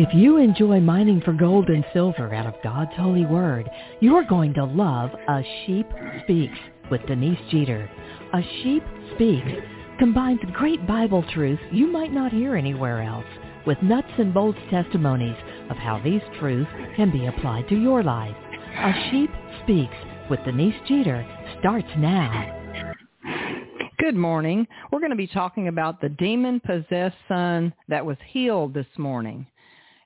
If you enjoy mining for gold and silver out of God's holy word, you're going to love A Sheep Speaks with Denise Jeter. A Sheep Speaks combines great Bible truths you might not hear anywhere else with nuts and bolts testimonies of how these truths can be applied to your life. A Sheep Speaks with Denise Jeter starts now. Good morning. We're going to be talking about the demon-possessed son that was healed this morning.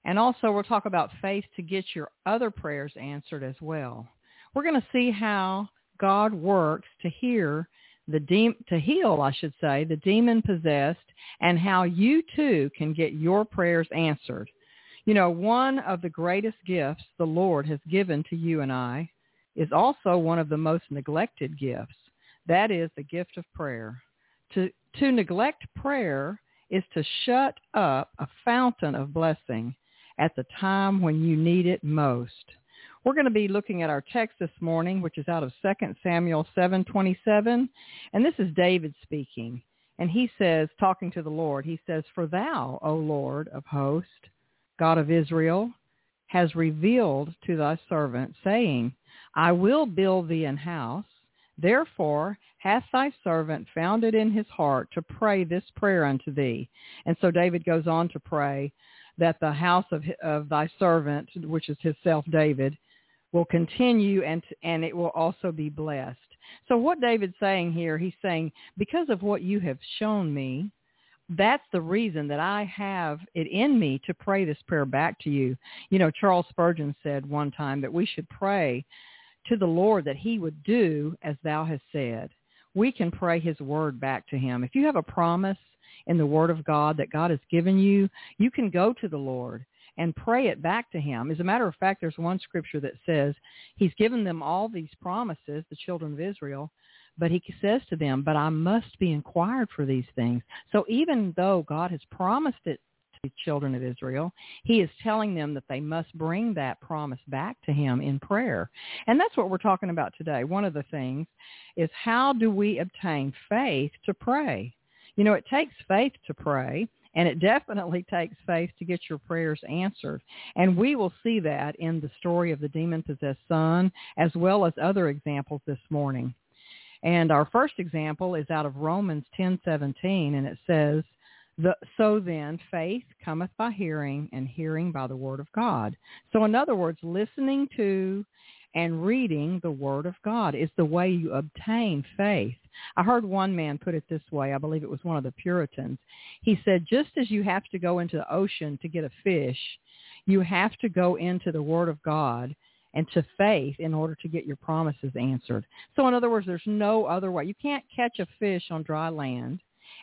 And also we'll talk about faith to get your other prayers answered as well. We're going to see how God works to hear the de- to heal, I should say, the demon possessed and how you too can get your prayers answered. You know, one of the greatest gifts the Lord has given to you and I is also one of the most neglected gifts. That is the gift of prayer. To to neglect prayer is to shut up a fountain of blessing at the time when you need it most. We're going to be looking at our text this morning, which is out of 2 Samuel 7:27, and this is David speaking. And he says, talking to the Lord, he says, "For thou, O Lord of hosts, God of Israel, has revealed to thy servant, saying, I will build thee an house. Therefore hath thy servant found it in his heart to pray this prayer unto thee. And so David goes on to pray that the house of, of thy servant, which is his self David, will continue and, and it will also be blessed. So what David's saying here, he's saying, because of what you have shown me, that's the reason that I have it in me to pray this prayer back to you. You know, Charles Spurgeon said one time that we should pray to the Lord that he would do as thou hast said. We can pray his word back to him. If you have a promise in the word of God that God has given you, you can go to the Lord and pray it back to him. As a matter of fact, there's one scripture that says he's given them all these promises, the children of Israel, but he says to them, but I must be inquired for these things. So even though God has promised it to the children of Israel, he is telling them that they must bring that promise back to him in prayer. And that's what we're talking about today. One of the things is how do we obtain faith to pray? You know, it takes faith to pray. And it definitely takes faith to get your prayers answered. And we will see that in the story of the demon-possessed son, as well as other examples this morning. And our first example is out of Romans 10:17, and it says, so then faith cometh by hearing, and hearing by the word of God. So in other words, listening to and reading the Word of God is the way you obtain faith. I heard one man put it this way. I believe it was one of the Puritans. He said, just as you have to go into the ocean to get a fish, you have to go into the Word of God and to faith in order to get your promises answered. So in other words, there's no other way. You can't catch a fish on dry land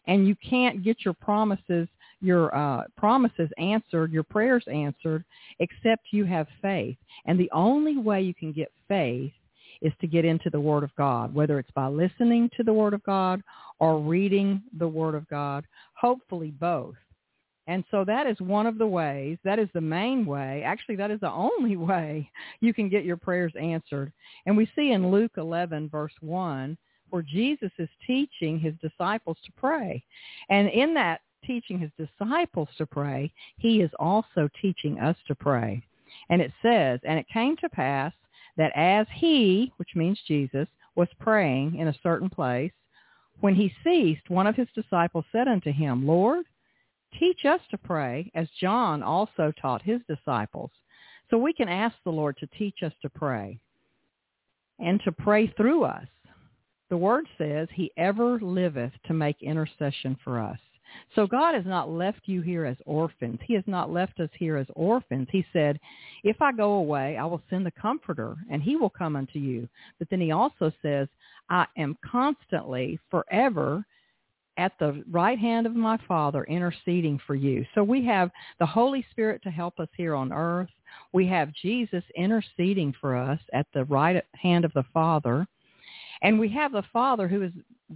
and you can't get your promises your uh, promises answered, your prayers answered, except you have faith. And the only way you can get faith is to get into the Word of God, whether it's by listening to the Word of God or reading the Word of God, hopefully both. And so that is one of the ways, that is the main way, actually that is the only way you can get your prayers answered. And we see in Luke 11 verse 1 where Jesus is teaching his disciples to pray. And in that teaching his disciples to pray, he is also teaching us to pray. And it says, and it came to pass that as he, which means Jesus, was praying in a certain place, when he ceased, one of his disciples said unto him, Lord, teach us to pray as John also taught his disciples. So we can ask the Lord to teach us to pray and to pray through us. The word says he ever liveth to make intercession for us. So God has not left you here as orphans. He has not left us here as orphans. He said, if I go away, I will send the comforter and he will come unto you. But then he also says, I am constantly, forever at the right hand of my Father interceding for you. So we have the Holy Spirit to help us here on earth. We have Jesus interceding for us at the right hand of the Father. And we have the Father who is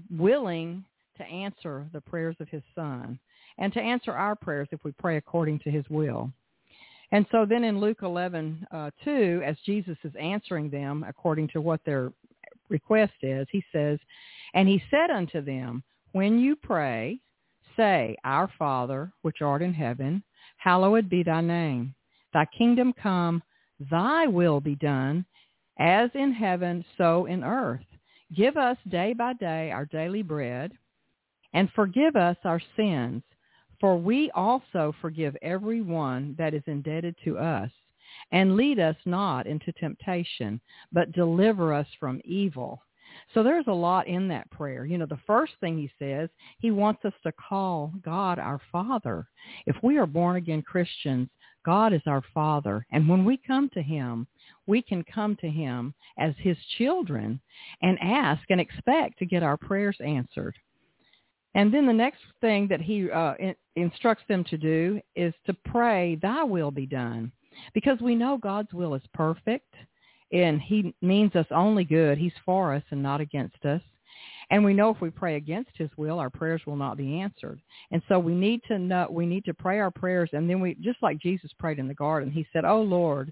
willing to answer the prayers of his Son and to answer our prayers if we pray according to his will. And so then in Luke 11, uh, 2, as Jesus is answering them according to what their request is, he says, And he said unto them, When you pray, say, Our Father, which art in heaven, hallowed be thy name. Thy kingdom come, thy will be done, as in heaven, so in earth. Give us day by day our daily bread, and forgive us our sins, for we also forgive every one that is indebted to us. And lead us not into temptation, but deliver us from evil. So there's a lot in that prayer. You know, the first thing he says, he wants us to call God our Father. If we are born again Christians, God is our Father. And when we come to him, we can come to him as his children and ask and expect to get our prayers answered. And then the next thing that he uh, in, instructs them to do is to pray, thy will be done. Because we know God's will is perfect and he means us only good. He's for us and not against us. And we know if we pray against his will, our prayers will not be answered. And so we need to know, we need to pray our prayers. And then we, just like Jesus prayed in the garden, he said, Oh Lord,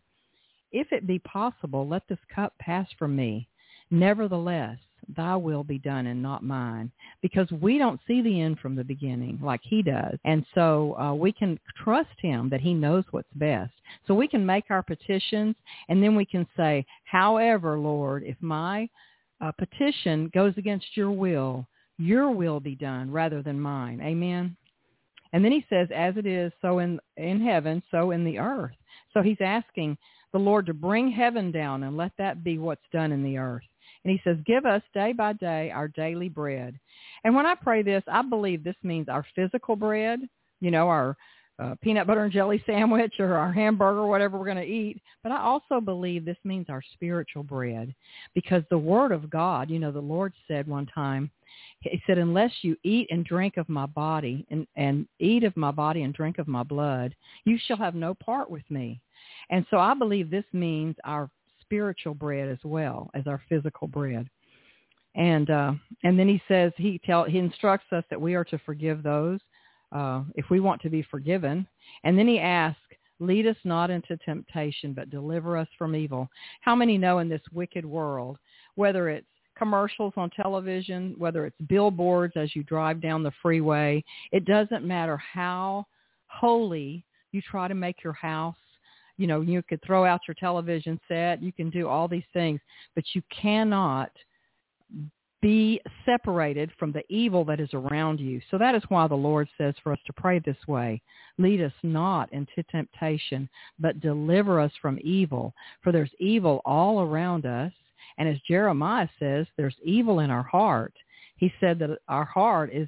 if it be possible, let this cup pass from me. Nevertheless, thy will be done and not mine. Because we don't see the end from the beginning like he does. And so uh, we can trust him that he knows what's best. So we can make our petitions and then we can say however lord if my uh, petition goes against your will your will be done rather than mine. Amen? And then he says as it is so in in heaven so in the earth. So he's asking the lord to bring heaven down and let that be what's done in the earth and he says, give us day by day our daily bread. And when I pray this, I believe this means our physical bread, you know, our uh, peanut butter and jelly sandwich or our hamburger, whatever we're going to eat. But I also believe this means our spiritual bread because the word of God, you know, the Lord said one time, he said, unless you eat and drink of my body and, and eat of my body and drink of my blood, you shall have no part with me. And so I believe this means our spiritual bread as well as our physical bread. And uh, and then he says he tell he instructs us that we are to forgive those uh, if we want to be forgiven. And then he asks, "Lead us not into temptation, but deliver us from evil." How many know in this wicked world, whether it's commercials on television, whether it's billboards as you drive down the freeway, it doesn't matter how holy you try to make your house you know, you could throw out your television set, you can do all these things, but you cannot be separated from the evil that is around you. So that is why the Lord says for us to pray this way. Lead us not into temptation, but deliver us from evil. For there's evil all around us. And as Jeremiah says, there's evil in our heart. He said that our heart is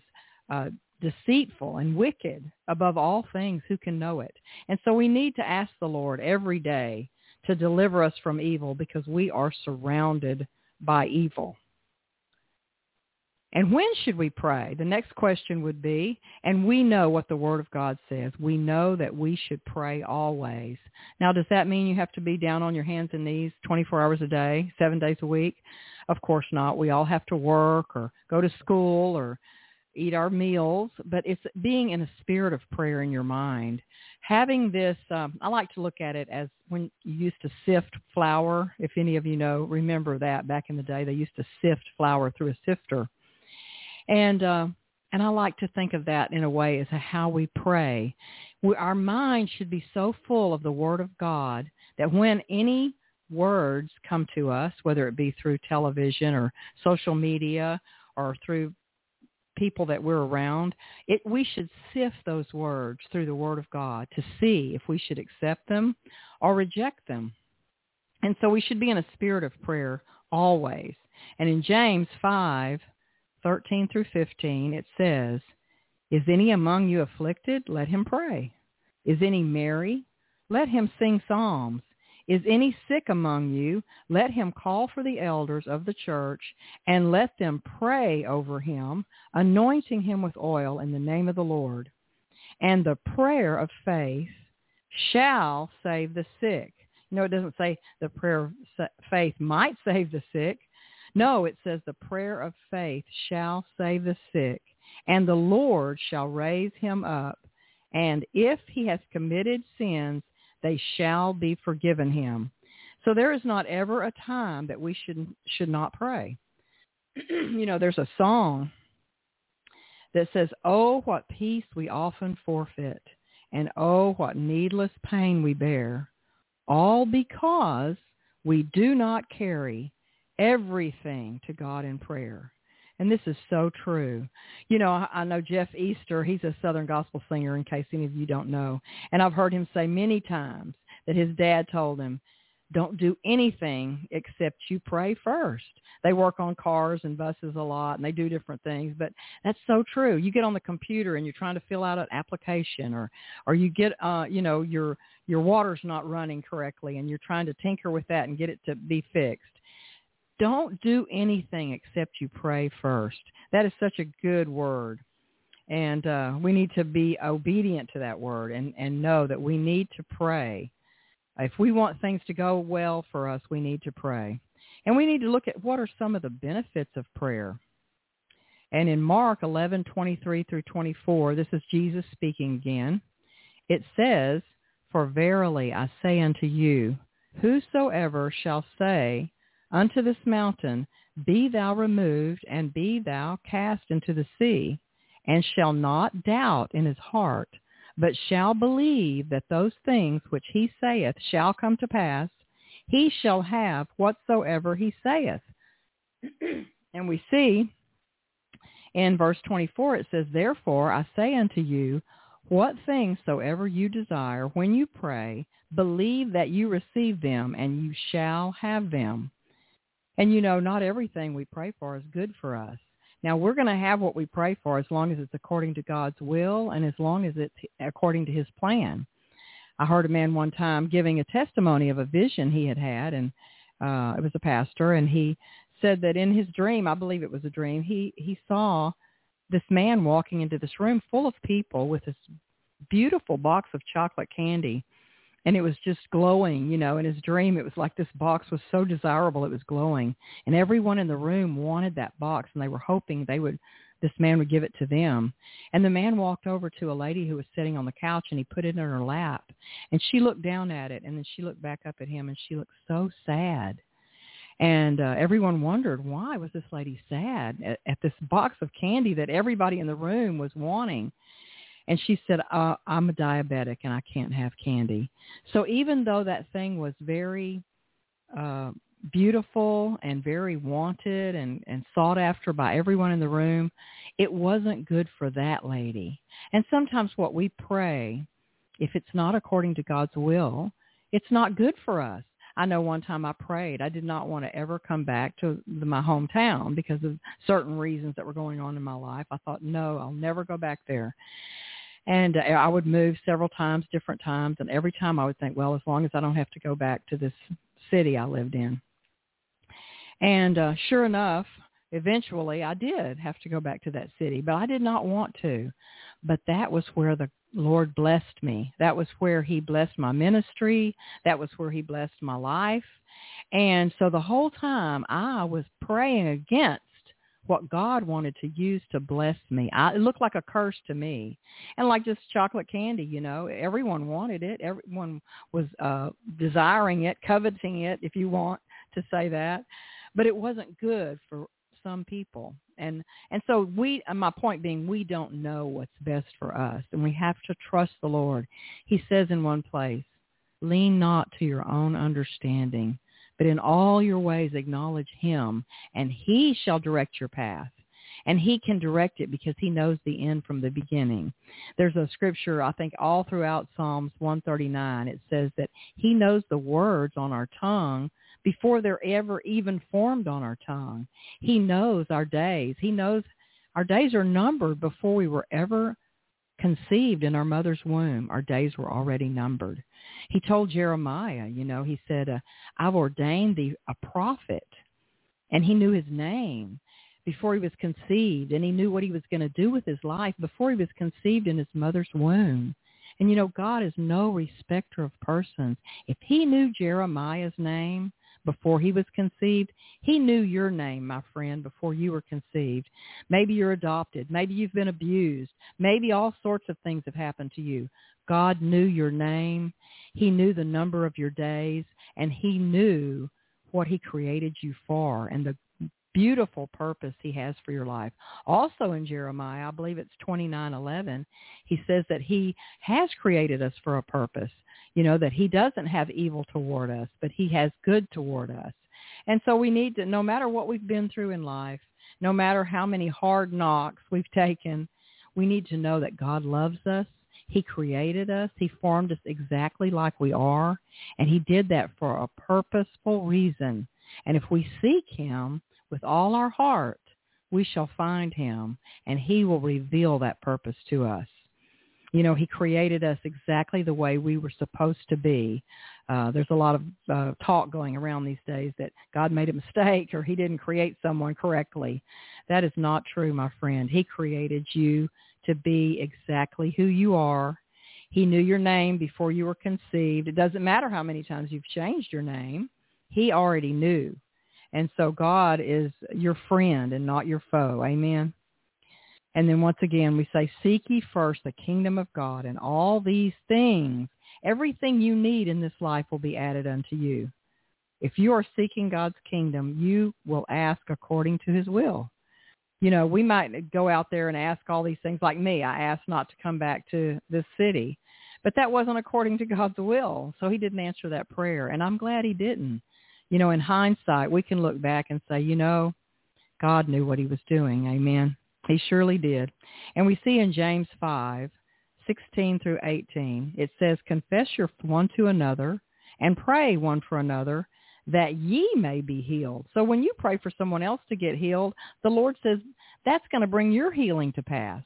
uh, deceitful and wicked above all things who can know it. And so we need to ask the Lord every day to deliver us from evil because we are surrounded by evil. And when should we pray? The next question would be, and we know what the Word of God says. We know that we should pray always. Now, does that mean you have to be down on your hands and knees 24 hours a day, seven days a week? Of course not. We all have to work or go to school or eat our meals, but it's being in a spirit of prayer in your mind. Having this, um, I like to look at it as when you used to sift flour. If any of you know, remember that back in the day, they used to sift flour through a sifter, and uh, and I like to think of that in a way as how we pray. We, our mind should be so full of the Word of God that when any words come to us, whether it be through television or social media or through people that we're around, it, we should sift those words through the Word of God to see if we should accept them or reject them. And so we should be in a spirit of prayer always. And in James 5, 13 through 15, it says, Is any among you afflicted? Let him pray. Is any merry? Let him sing psalms. Is any sick among you? Let him call for the elders of the church and let them pray over him, anointing him with oil in the name of the Lord. And the prayer of faith shall save the sick. You know, it doesn't say the prayer of faith might save the sick. No, it says the prayer of faith shall save the sick, and the Lord shall raise him up. And if he has committed sins, they shall be forgiven him. So there is not ever a time that we should should not pray. you know, there's a song that says, "Oh, what peace we often forfeit, and oh, what needless pain we bear, all because we do not carry everything to God in prayer." And this is so true. You know, I I know Jeff Easter, he's a Southern gospel singer in case any of you don't know. And I've heard him say many times that his dad told him, don't do anything except you pray first. They work on cars and buses a lot and they do different things, but that's so true. You get on the computer and you're trying to fill out an application or or you get uh you know your your water's not running correctly and you're trying to tinker with that and get it to be fixed don't do anything except you pray first. That is such a good word. And uh, we need to be obedient to that word and, and know that we need to pray. If we want things to go well for us, we need to pray. And we need to look at what are some of the benefits of prayer. And in Mark 11, 23 through 24, this is Jesus speaking again. It says, For verily I say unto you, whosoever shall say unto this mountain, Be thou removed, and be thou cast into the sea, and shall not doubt in his heart, but shall believe that those things which he saith shall come to pass, he shall have whatsoever he saith. and we see in verse 24 it says, Therefore I say unto you, what things soever you desire when you pray, believe that you receive them, and you shall have them. And you know, not everything we pray for is good for us. Now we're going to have what we pray for as long as it's according to God's will and as long as it's according to his plan. I heard a man one time giving a testimony of a vision he had had and uh it was a pastor and he said that in his dream, I believe it was a dream, he he saw this man walking into this room full of people with this beautiful box of chocolate candy and it was just glowing, you know, in his dream it was like this box was so desirable it was glowing. And everyone in the room wanted that box and they were hoping they would this man would give it to them. And the man walked over to a lady who was sitting on the couch and he put it in her lap. And she looked down at it and then she looked back up at him and she looked so sad. And uh, everyone wondered why was this lady sad at, at this box of candy that everybody in the room was wanting and she said, uh, I'm a diabetic and I can't have candy. So even though that thing was very uh, beautiful and very wanted and, and sought after by everyone in the room, it wasn't good for that lady. And sometimes what we pray, if it's not according to God's will, it's not good for us. I know one time I prayed. I did not want to ever come back to my hometown because of certain reasons that were going on in my life. I thought, no, I'll never go back there. And uh, I would move several times, different times, and every time I would think, well, as long as I don't have to go back to this city I lived in. And uh, sure enough, eventually I did have to go back to that city, but I did not want to. But that was where the Lord blessed me. That was where he blessed my ministry. That was where he blessed my life. And so the whole time I was praying against what God wanted to use to bless me. I, it looked like a curse to me. And like just chocolate candy, you know, everyone wanted it. Everyone was uh, desiring it, coveting it, if you want to say that. But it wasn't good for some people. And and so we my point being we don't know what's best for us and we have to trust the Lord. He says in one place, lean not to your own understanding, but in all your ways acknowledge him, and he shall direct your path. And he can direct it because he knows the end from the beginning. There's a scripture, I think, all throughout Psalms 139. It says that he knows the words on our tongue before they're ever even formed on our tongue. He knows our days. He knows our days are numbered before we were ever conceived in our mother's womb, our days were already numbered. He told Jeremiah, you know, he said, uh, I've ordained thee a prophet. And he knew his name before he was conceived, and he knew what he was going to do with his life before he was conceived in his mother's womb. And you know, God is no respecter of persons. If he knew Jeremiah's name before he was conceived, he knew your name, my friend, before you were conceived. Maybe you're adopted. Maybe you've been abused. Maybe all sorts of things have happened to you. God knew your name. He knew the number of your days, and he knew what he created you for and the beautiful purpose he has for your life. Also in Jeremiah, I believe it's 29:11, he says that he has created us for a purpose. You know that he doesn't have evil toward us, but he has good toward us. And so we need to no matter what we've been through in life, no matter how many hard knocks we've taken, we need to know that God loves us. He created us. He formed us exactly like we are. And he did that for a purposeful reason. And if we seek him, with all our heart, we shall find him, and he will reveal that purpose to us. You know, he created us exactly the way we were supposed to be. Uh, there's a lot of uh, talk going around these days that God made a mistake or he didn't create someone correctly. That is not true, my friend. He created you to be exactly who you are. He knew your name before you were conceived. It doesn't matter how many times you've changed your name. He already knew. And so God is your friend and not your foe. Amen. And then once again, we say, seek ye first the kingdom of God and all these things, everything you need in this life will be added unto you. If you are seeking God's kingdom, you will ask according to his will. You know, we might go out there and ask all these things like me. I asked not to come back to this city, but that wasn't according to God's will. So he didn't answer that prayer. And I'm glad he didn't you know, in hindsight, we can look back and say, you know, God knew what he was doing. Amen. He surely did. And we see in James 5, 16 through 18, it says, confess your one to another and pray one for another that ye may be healed. So when you pray for someone else to get healed, the Lord says that's going to bring your healing to pass.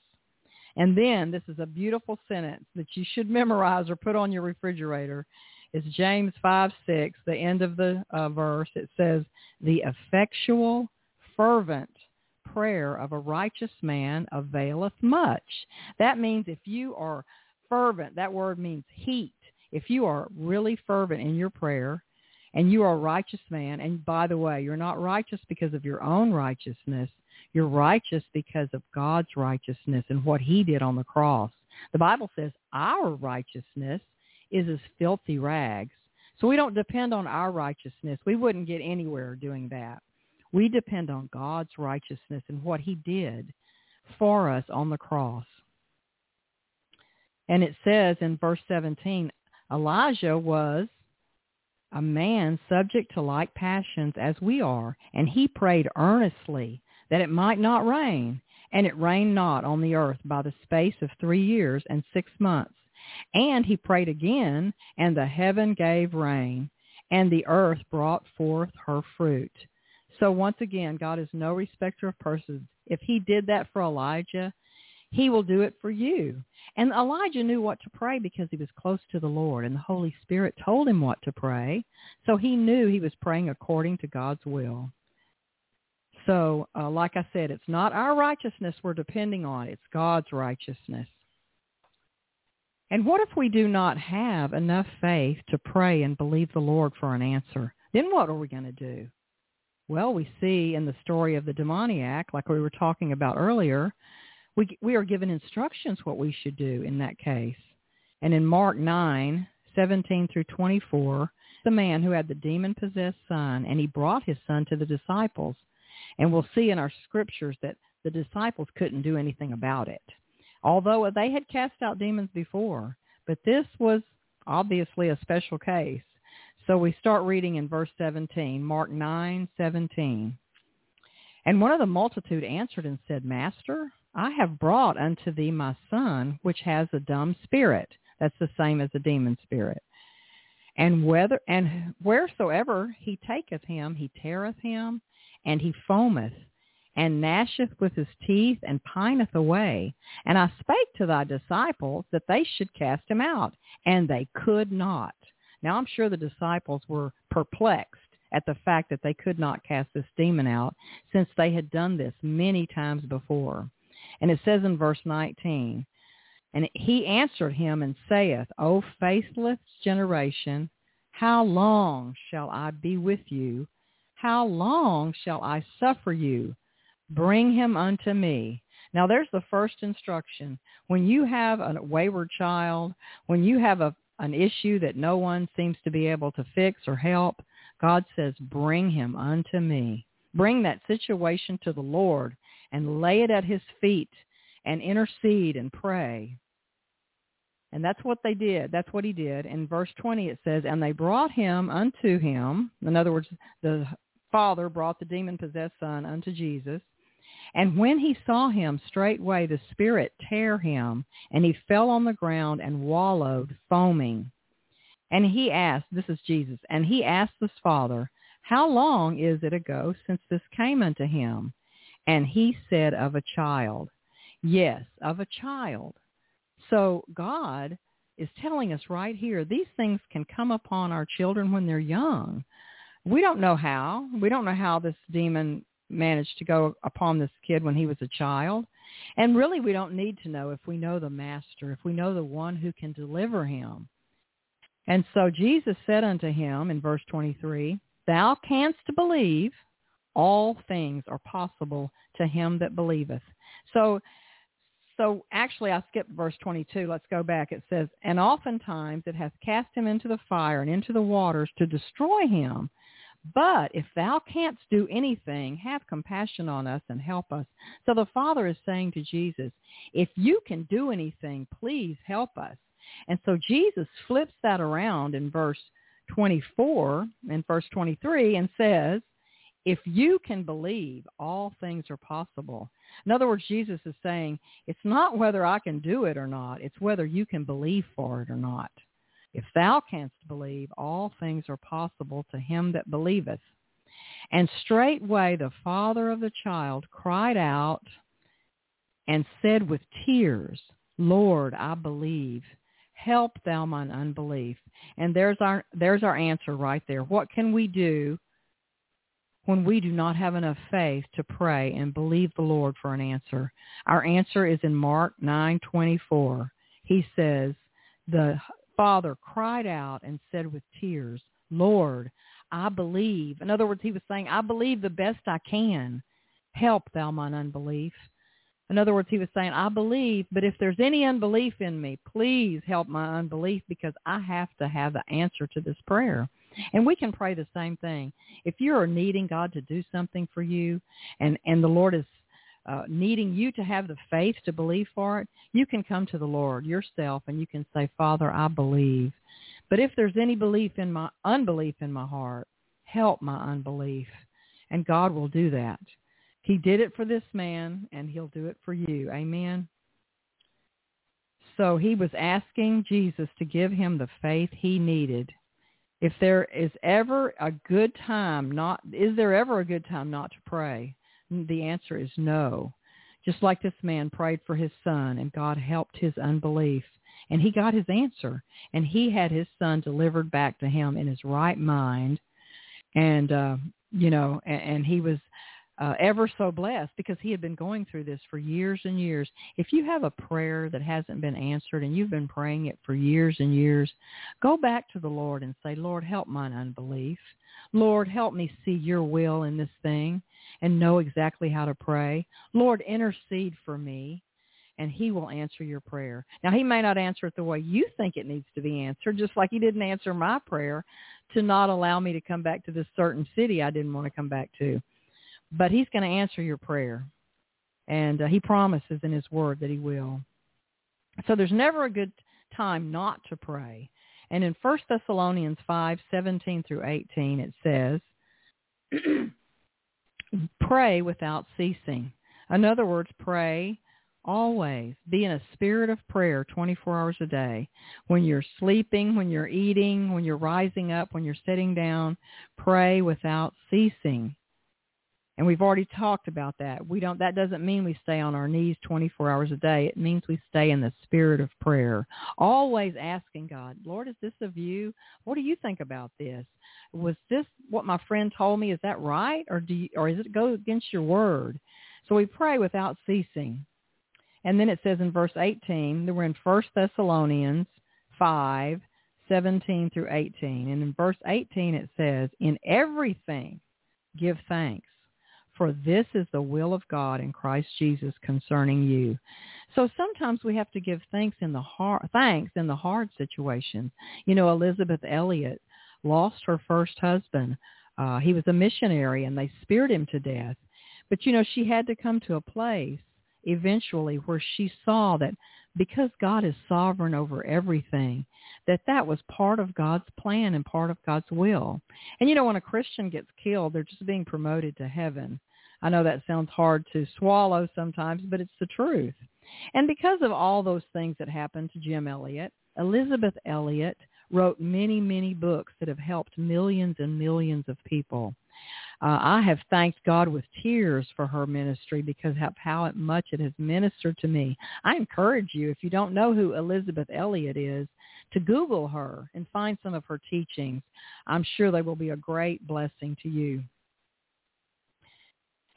And then this is a beautiful sentence that you should memorize or put on your refrigerator is James 5, 6, the end of the uh, verse. It says, the effectual, fervent prayer of a righteous man availeth much. That means if you are fervent, that word means heat. If you are really fervent in your prayer and you are a righteous man, and by the way, you're not righteous because of your own righteousness. You're righteous because of God's righteousness and what he did on the cross. The Bible says our righteousness is as filthy rags. So we don't depend on our righteousness. We wouldn't get anywhere doing that. We depend on God's righteousness and what he did for us on the cross. And it says in verse 17, Elijah was a man subject to like passions as we are, and he prayed earnestly that it might not rain. And it rained not on the earth by the space of three years and six months. And he prayed again, and the heaven gave rain, and the earth brought forth her fruit. So once again, God is no respecter of persons. If he did that for Elijah, he will do it for you. And Elijah knew what to pray because he was close to the Lord, and the Holy Spirit told him what to pray. So he knew he was praying according to God's will. So, uh, like I said, it's not our righteousness we're depending on. It's God's righteousness. And what if we do not have enough faith to pray and believe the Lord for an answer? Then what are we going to do? Well, we see in the story of the demoniac, like we were talking about earlier, we, we are given instructions what we should do in that case. And in Mark 9, 17 through 24, the man who had the demon-possessed son, and he brought his son to the disciples. And we'll see in our scriptures that the disciples couldn't do anything about it although they had cast out demons before. But this was obviously a special case. So we start reading in verse 17, Mark 9, 17. And one of the multitude answered and said, Master, I have brought unto thee my son, which has a dumb spirit. That's the same as a demon spirit. And whether and wheresoever he taketh him, he teareth him, and he foameth, and gnasheth with his teeth, and pineth away. And I spake to thy disciples that they should cast him out, and they could not. Now I'm sure the disciples were perplexed at the fact that they could not cast this demon out, since they had done this many times before. And it says in verse 19, And he answered him and saith, O faithless generation, how long shall I be with you? How long shall I suffer you? Bring him unto me. Now there's the first instruction. When you have a wayward child, when you have a, an issue that no one seems to be able to fix or help, God says, bring him unto me. Bring that situation to the Lord and lay it at his feet and intercede and pray. And that's what they did. That's what he did. In verse 20 it says, And they brought him unto him. In other words, the father brought the demon-possessed son unto Jesus. And when he saw him, straightway the spirit tear him, and he fell on the ground and wallowed, foaming. And he asked, this is Jesus, and he asked his father, How long is it ago since this came unto him? And he said, Of a child. Yes, of a child. So God is telling us right here, these things can come upon our children when they're young. We don't know how. We don't know how this demon managed to go upon this kid when he was a child. And really we don't need to know if we know the master, if we know the one who can deliver him. And so Jesus said unto him in verse 23, Thou canst believe, all things are possible to him that believeth. So so actually I skipped verse 22. Let's go back. It says, And oftentimes it hath cast him into the fire and into the waters to destroy him. But if thou canst do anything, have compassion on us and help us. So the Father is saying to Jesus, if you can do anything, please help us. And so Jesus flips that around in verse 24 and verse 23 and says, if you can believe, all things are possible. In other words, Jesus is saying, it's not whether I can do it or not, it's whether you can believe for it or not. If thou canst believe, all things are possible to him that believeth. And straightway the father of the child cried out and said with tears, Lord, I believe. Help thou mine unbelief. And there's our, there's our answer right there. What can we do when we do not have enough faith to pray and believe the Lord for an answer? Our answer is in Mark 9:24. He says, "The father cried out and said with tears, Lord, I believe. In other words, he was saying, I believe the best I can. Help thou mine unbelief. In other words, he was saying, I believe, but if there's any unbelief in me, please help my unbelief because I have to have the answer to this prayer. And we can pray the same thing. If you are needing God to do something for you and, and the Lord is uh, needing you to have the faith to believe for it, you can come to the Lord yourself and you can say, Father, I believe. But if there's any belief in my unbelief in my heart, help my unbelief. And God will do that. He did it for this man and he'll do it for you. Amen. So he was asking Jesus to give him the faith he needed. If there is ever a good time not is there ever a good time not to pray? The answer is no. Just like this man prayed for his son and God helped his unbelief and he got his answer and he had his son delivered back to him in his right mind and uh you know and, and he was uh, ever so blessed because he had been going through this for years and years. If you have a prayer that hasn't been answered and you've been praying it for years and years, go back to the Lord and say, Lord, help mine unbelief. Lord, help me see your will in this thing and know exactly how to pray. Lord, intercede for me and he will answer your prayer. Now, he may not answer it the way you think it needs to be answered, just like he didn't answer my prayer to not allow me to come back to this certain city I didn't want to come back to. But he's going to answer your prayer. And uh, he promises in his word that he will. So there's never a good time not to pray. And in 1 Thessalonians 5, 17 through 18, it says, pray without ceasing. In other words, pray always. Be in a spirit of prayer 24 hours a day. When you're sleeping, when you're eating, when you're rising up, when you're sitting down, pray without ceasing. And we've already talked about that. We don't that doesn't mean we stay on our knees 24 hours a day. It means we stay in the spirit of prayer, always asking God, "Lord, is this of you? What do you think about this? Was this what my friend told me? Is that right or do you, or is it go against your word?" So we pray without ceasing. And then it says in verse 18, that we're in 1 Thessalonians 5, 17 through 18. And in verse 18 it says, "In everything give thanks." For this is the will of God in Christ Jesus concerning you. So sometimes we have to give thanks in the hard thanks in the hard situations. You know, Elisabeth Elliot lost her first husband. Uh, he was a missionary and they speared him to death. But you know, she had to come to a place eventually where she saw that because God is sovereign over everything, that that was part of God's plan and part of God's will. And you know, when a Christian gets killed, they're just being promoted to heaven. I know that sounds hard to swallow sometimes, but it's the truth. And because of all those things that happened to Jim Elliot, Elisabeth Elliot wrote many, many books that have helped millions and millions of people. Uh, I have thanked God with tears for her ministry because of how much it has ministered to me. I encourage you, if you don't know who Elisabeth Elliot is, to Google her and find some of her teachings. I'm sure they will be a great blessing to you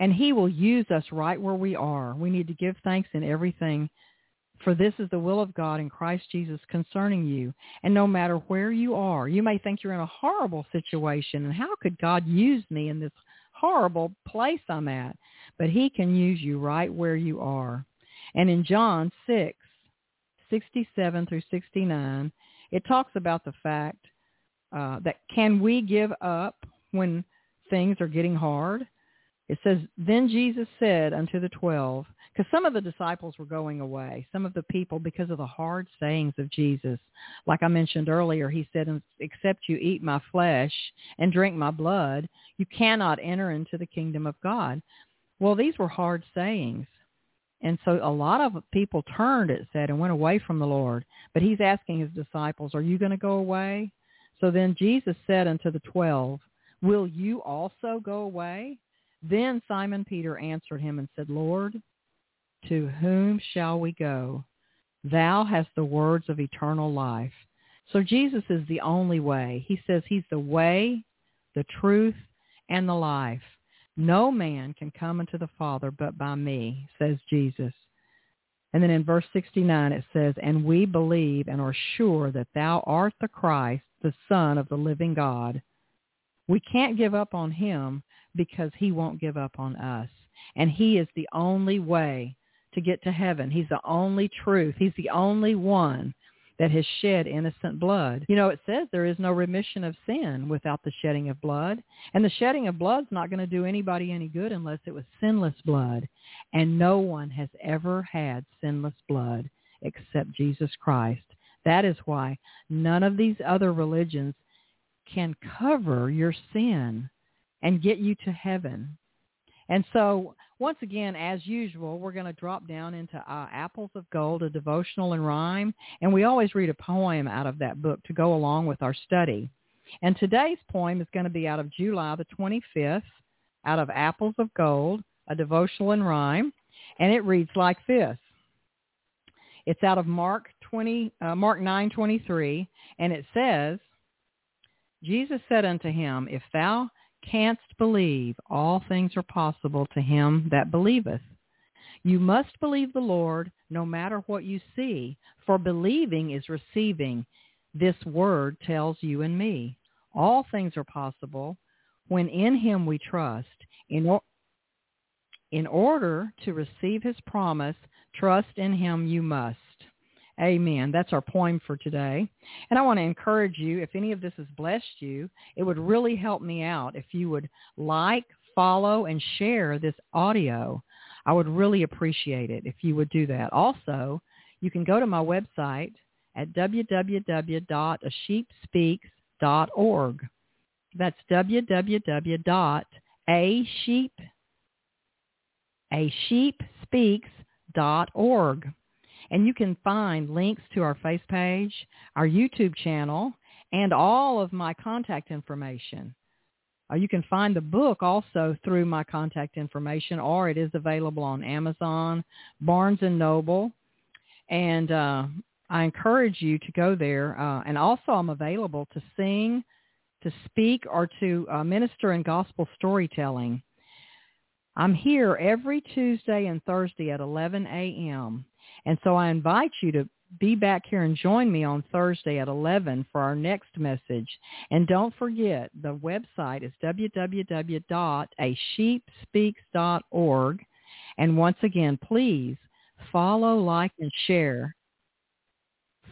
and he will use us right where we are. We need to give thanks in everything, for this is the will of God in Christ Jesus concerning you. And no matter where you are, you may think you're in a horrible situation, and how could God use me in this horrible place I'm at? But he can use you right where you are. And in John 6, 67 through 69, it talks about the fact uh, that can we give up when things are getting hard? It says, Then Jesus said unto the twelve, because some of the disciples were going away, some of the people, because of the hard sayings of Jesus. Like I mentioned earlier, he said, except you eat my flesh and drink my blood, you cannot enter into the kingdom of God. Well, these were hard sayings. And so a lot of people turned, it said, and went away from the Lord. But he's asking his disciples, are you going to go away? So then Jesus said unto the twelve, will you also go away? Then Simon Peter answered him and said, Lord, to whom shall we go? Thou hast the words of eternal life. So Jesus is the only way. He says he's the way, the truth, and the life. No man can come unto the Father but by me, says Jesus. And then in verse 69 it says, And we believe and are sure that thou art the Christ, the Son of the living God. We can't give up on him because he won't give up on us. And he is the only way to get to heaven. He's the only truth. He's the only one that has shed innocent blood. You know, it says there is no remission of sin without the shedding of blood. And the shedding of blood is not going to do anybody any good unless it was sinless blood. And no one has ever had sinless blood except Jesus Christ. That is why none of these other religions can cover your sin and get you to heaven. And so once again, as usual, we're going to drop down into uh, Apples of Gold, a devotional and rhyme. And we always read a poem out of that book to go along with our study. And today's poem is going to be out of July the 25th, out of Apples of Gold, a devotional and rhyme. And it reads like this. It's out of Mark 20, uh, Mark 9:23, and it says, Jesus said unto him, If thou canst believe, all things are possible to him that believeth. You must believe the Lord no matter what you see, for believing is receiving. This word tells you and me. All things are possible when in him we trust. In, or- in order to receive his promise, trust in him you must. Amen. That's our poem for today. And I want to encourage you, if any of this has blessed you, it would really help me out if you would like, follow, and share this audio. I would really appreciate it if you would do that. Also, you can go to my website at www.asheepspeaks.org. That's www.asheepspeaks.org. And you can find links to our face page, our YouTube channel, and all of my contact information. Uh, you can find the book also through my contact information, or it is available on Amazon, Barnes and Noble, and uh, I encourage you to go there. Uh, and also, I'm available to sing, to speak, or to uh, minister in gospel storytelling. I'm here every Tuesday and Thursday at 11 a.m. And so I invite you to be back here and join me on Thursday at 11 for our next message. And don't forget, the website is www.asheepspeaks.org. And once again, please follow, like, and share.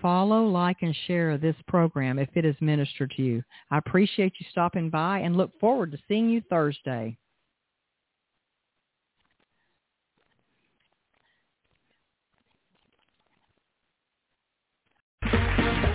Follow, like, and share this program if it is ministered to you. I appreciate you stopping by and look forward to seeing you Thursday.